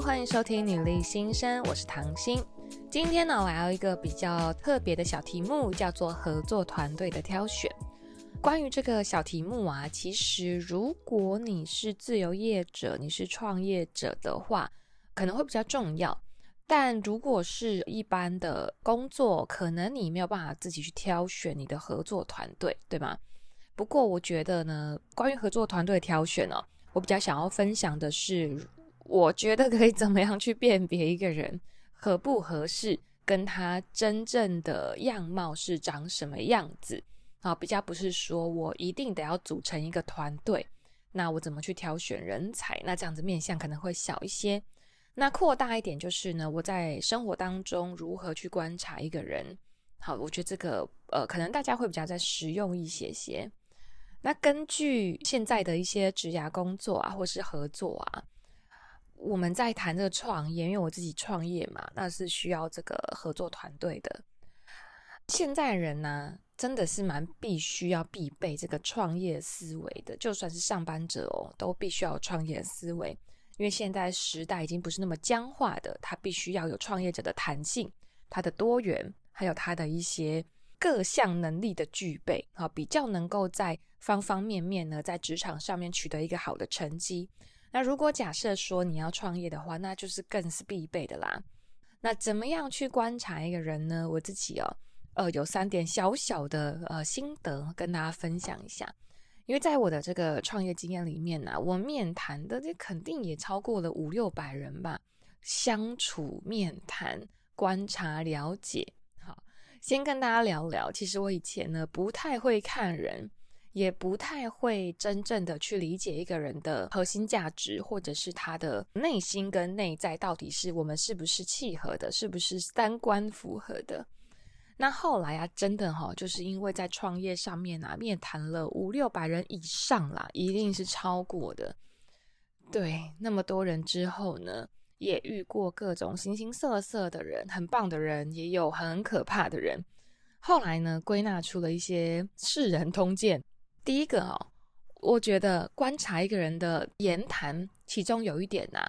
欢迎收听女力新生，我是唐心。今天呢，我还有一个比较特别的小题目，叫做合作团队的挑选。关于这个小题目啊，其实如果你是自由业者，你是创业者的话，可能会比较重要。但如果是一般的工作，可能你没有办法自己去挑选你的合作团队，对吗？不过我觉得呢，关于合作团队的挑选呢、我比较想要分享的是，我觉得可以怎么样去辨别一个人 合不合适，跟他真正的样貌是长什么样子。啊，比较不是说我一定得要组成一个团队，那我怎么去挑选人才？那这样子面向可能会小一些。那扩大一点就是呢，我在生活当中如何去观察一个人？好，我觉得这个呃，可能大家会比较在实用一些些。那根据现在的一些职涯工作啊，或是合作啊，我们在谈这个创业，因为我自己创业嘛，那是需要这个合作团队的。现在人呢、真的是蛮必须要必备这个创业思维的，就算是上班者哦，都必须要有创业思维，因为现在时代已经不是那么僵化的，他必须要有创业者的弹性、他的多元，还有他的一些各项能力的具备，啊，比较能够在方方面面呢，在职场上面取得一个好的成绩。那如果假设说你要创业的话，那就是更是必备的啦。那怎么样去观察一个人呢？我自己哦。呃，有三点小小的呃心得跟大家分享一下，因为在我的这个创业经验里面呢、我面谈的这肯定也超过了五六百人吧，相处、面谈、观察、了解。好，先跟大家聊聊，其实我以前呢不太会看人，也不太会真正的去理解一个人的核心价值，或者是他的内心跟内在到底是我们是不是契合的，是不是三观符合的。那后来啊，真的哈、就是因为在创业上面啊，面谈了五六百人以上啦，一定是超过的。对，那么多人之后呢，也遇过各种形形色色的人，很棒的人，也有很可怕的人。后来呢，归纳出了一些世人通见。第一个哦，我觉得观察一个人的言谈，其中有一点呐、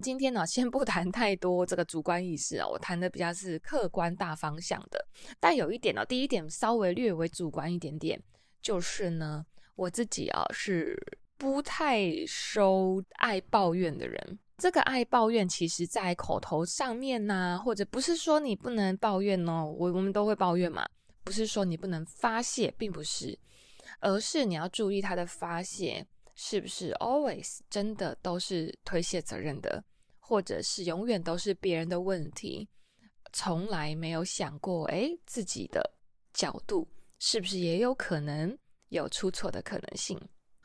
今天呢，先不谈太多这个主观意识啊，我谈的比较是客观大方向的。但有一点呢，第一点稍微略为主观一点点，就是呢，我自己啊是不太收爱抱怨的人。这个爱抱怨，其实在口头上面呐，或者不是说你不能抱怨哦，我我们都会抱怨嘛，不是说你不能发泄，并不是，而是你要注意他的发泄。是不是 always 真的都是推卸责任的，或者是永远都是别人的问题，从来没有想过，诶，自己的角度是不是也有可能有出错的可能性？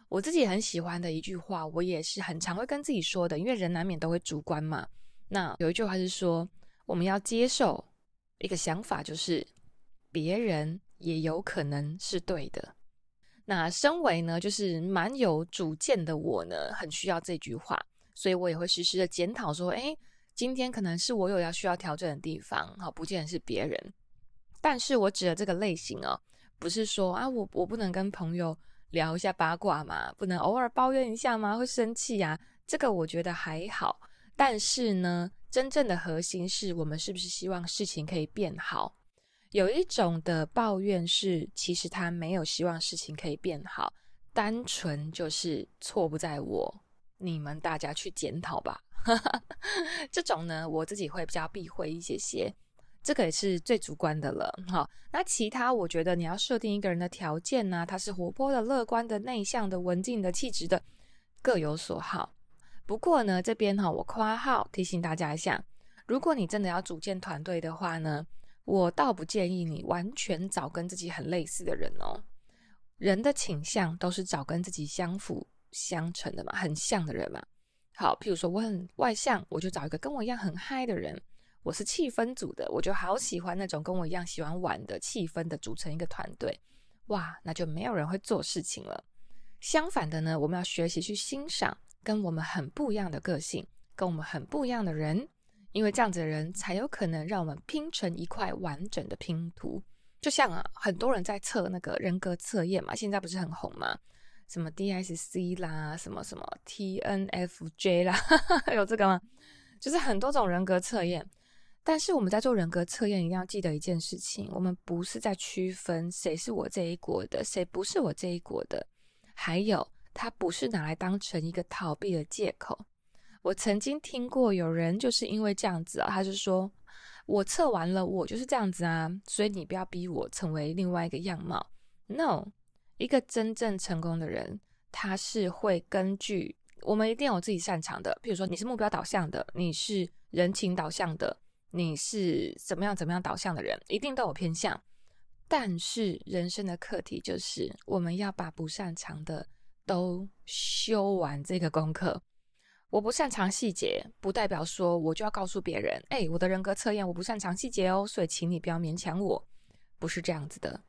我自己很喜欢的一句话，我也是很常会跟自己说的，因为人难免都会主观嘛。那有一句话是说，我们要接受一个想法，就是别人也有可能是对的。那身为呢，就是蛮有主见的我呢，很需要这句话，所以我也会时时的检讨说，诶，今天可能是我有要需要调整的地方，好，不见得是别人。但是我指的这个类型哦，不是说啊，我我不能跟朋友聊一下八卦嘛，不能偶尔抱怨一下吗？会生气呀？这个我觉得还好。但是呢，真正的核心是我们是不是希望事情可以变好？有一种的抱怨是，其实他没有希望事情可以变好，单纯就是错不在我，你们大家去检讨吧。这种呢，我自己会比较避讳一些些，这个也是最主观的了。好，那其他我觉得你要设定一个人的条件呢，他是活泼的、乐观的、内向的、文静的、气质的，各有所好。不过呢，这边哈，我括号提醒大家一下，如果你真的要组建团队的话呢，我倒不建议你完全找跟自己很类似的人哦。人的倾向都是找跟自己相辅相成的嘛，很像的人嘛。好，譬如说我很外向，我就找一个跟我一样很嗨的人。我是气氛组的，我就好喜欢那种跟我一样喜欢玩的气氛的，组成一个团队。哇，那就没有人会做事情了。相反的呢，我们要学习去欣赏跟我们很不一样的个性，跟我们很不一样的人。因为这样子的人才有可能让我们拼成一块完整的拼图。就像啊，很多人在测那个人格测验嘛，现在不是很红吗？什么 DSC 啦，什么什么 TNFJ 啦，有这个吗？就是很多种人格测验。但是我们在做人格测验，一定要记得一件事情：我们不是在区分谁是我这一国的，谁不是我这一国的。还有，它不是拿来当成一个逃避的借口。我曾经听过有人就是因为这样子啊，他就说：“我测完了，我就是这样子啊，所以你不要逼我成为另外一个样貌。” No，一个真正成功的人，他是会根据我们一定有自己擅长的，比如说你是目标导向的，你是人情导向的。你是怎么样怎么样导向的人，一定都有偏向。但是人生的课题就是，我们要把不擅长的都修完这个功课。我不擅长细节，不代表说我就要告诉别人，哎，我的人格测验我不擅长细节哦，所以请你不要勉强我。不是这样子的，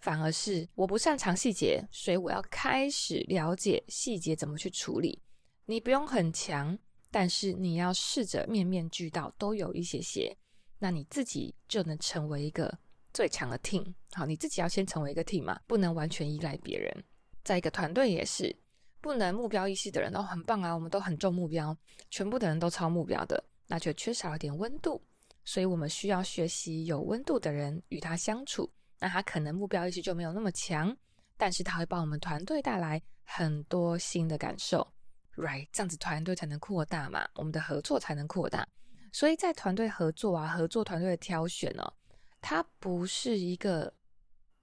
反而是我不擅长细节，所以我要开始了解细节怎么去处理。你不用很强。但是你要试着面面俱到，都有一些些，那你自己就能成为一个最强的 team。好，你自己要先成为一个 team 嘛，不能完全依赖别人。在一个团队也是，不能目标意识的人都很棒啊，我们都很重目标，全部的人都超目标的，那就缺少了点温度。所以我们需要学习有温度的人与他相处。那他可能目标意识就没有那么强，但是他会帮我们团队带来很多新的感受。Right，这样子团队才能扩大嘛，我们的合作才能扩大。所以在团队合作啊，合作团队的挑选呢、哦，它不是一个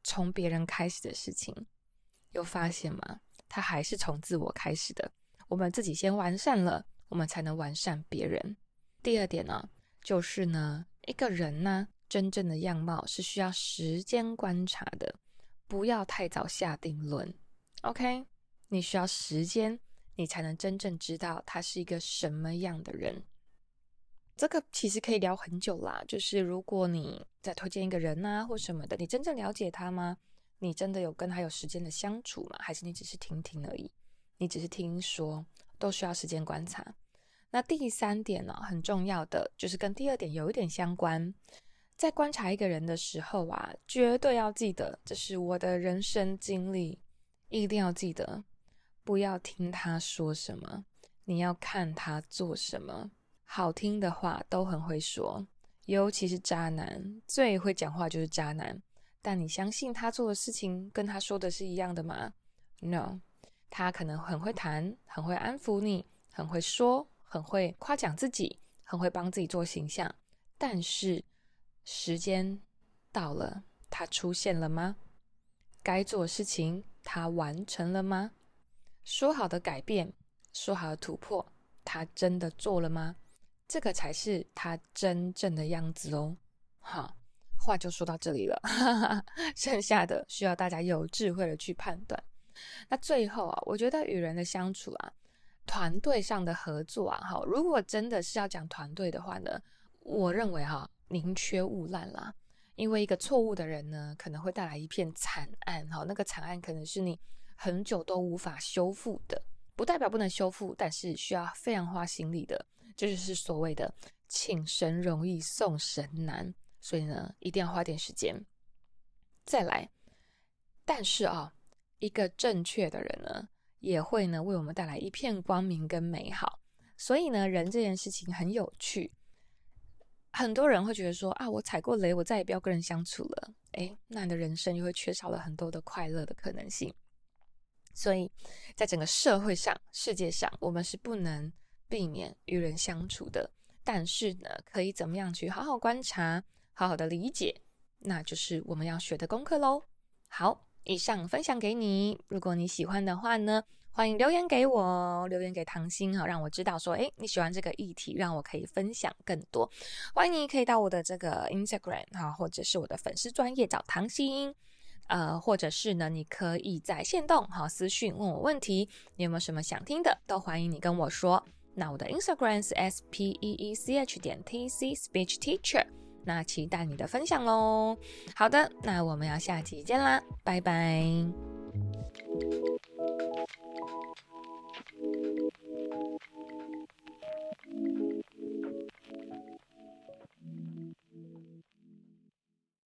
从别人开始的事情。有发现吗？它还是从自我开始的。我们自己先完善了，我们才能完善别人。第二点呢，就是呢，一个人呢，真正的样貌是需要时间观察的，不要太早下定论。OK，你需要时间。你才能真正知道他是一个什么样的人。这个其实可以聊很久啦。就是如果你在推荐一个人啊，或什么的，你真正了解他吗？你真的有跟他有时间的相处吗？还是你只是听听而已？你只是听说，都需要时间观察。那第三点呢，很重要的就是跟第二点有一点相关。在观察一个人的时候啊，绝对要记得，这是我的人生经历，一定要记得。不要听他说什么，你要看他做什么。好听的话都很会说，尤其是渣男，最会讲话就是渣男。但你相信他做的事情跟他说的是一样的吗？No，他可能很会谈，很会安抚你，很会说，很会夸奖自己，很会帮自己做形象。但是时间到了，他出现了吗？该做的事情他完成了吗？说好的改变，说好的突破，他真的做了吗？这个才是他真正的样子哦。好，话就说到这里了，剩下的需要大家有智慧的去判断。那最后啊，我觉得与人的相处啊，团队上的合作啊，哈，如果真的是要讲团队的话呢，我认为哈，宁缺毋滥啦。因为一个错误的人呢，可能会带来一片惨案，哈，那个惨案可能是你。很久都无法修复的，不代表不能修复，但是需要非常花心力的，这就是所谓的请神容易送神难。所以呢，一定要花点时间。再来，但是啊，一个正确的人呢，也会呢为我们带来一片光明跟美好。所以呢，人这件事情很有趣。很多人会觉得说啊，我踩过雷，我再也不要跟人相处了。诶，那你的人生又会缺少了很多的快乐的可能性。所以，在整个社会上、世界上，我们是不能避免与人相处的。但是呢，可以怎么样去好好观察、好好的理解，那就是我们要学的功课喽。好，以上分享给你。如果你喜欢的话呢，欢迎留言给我，留言给唐心哈，让我知道说，诶，你喜欢这个议题，让我可以分享更多。欢迎你可以到我的这个 Instagram 哈，或者是我的粉丝专业找唐心。呃，或者是呢，你可以在线动哈私讯问我问题，你有没有什么想听的，都欢迎你跟我说。那我的 Instagram 是 s p e e c h 点 t c speech teacher，那期待你的分享喽。好的那我们要下期见啦拜拜。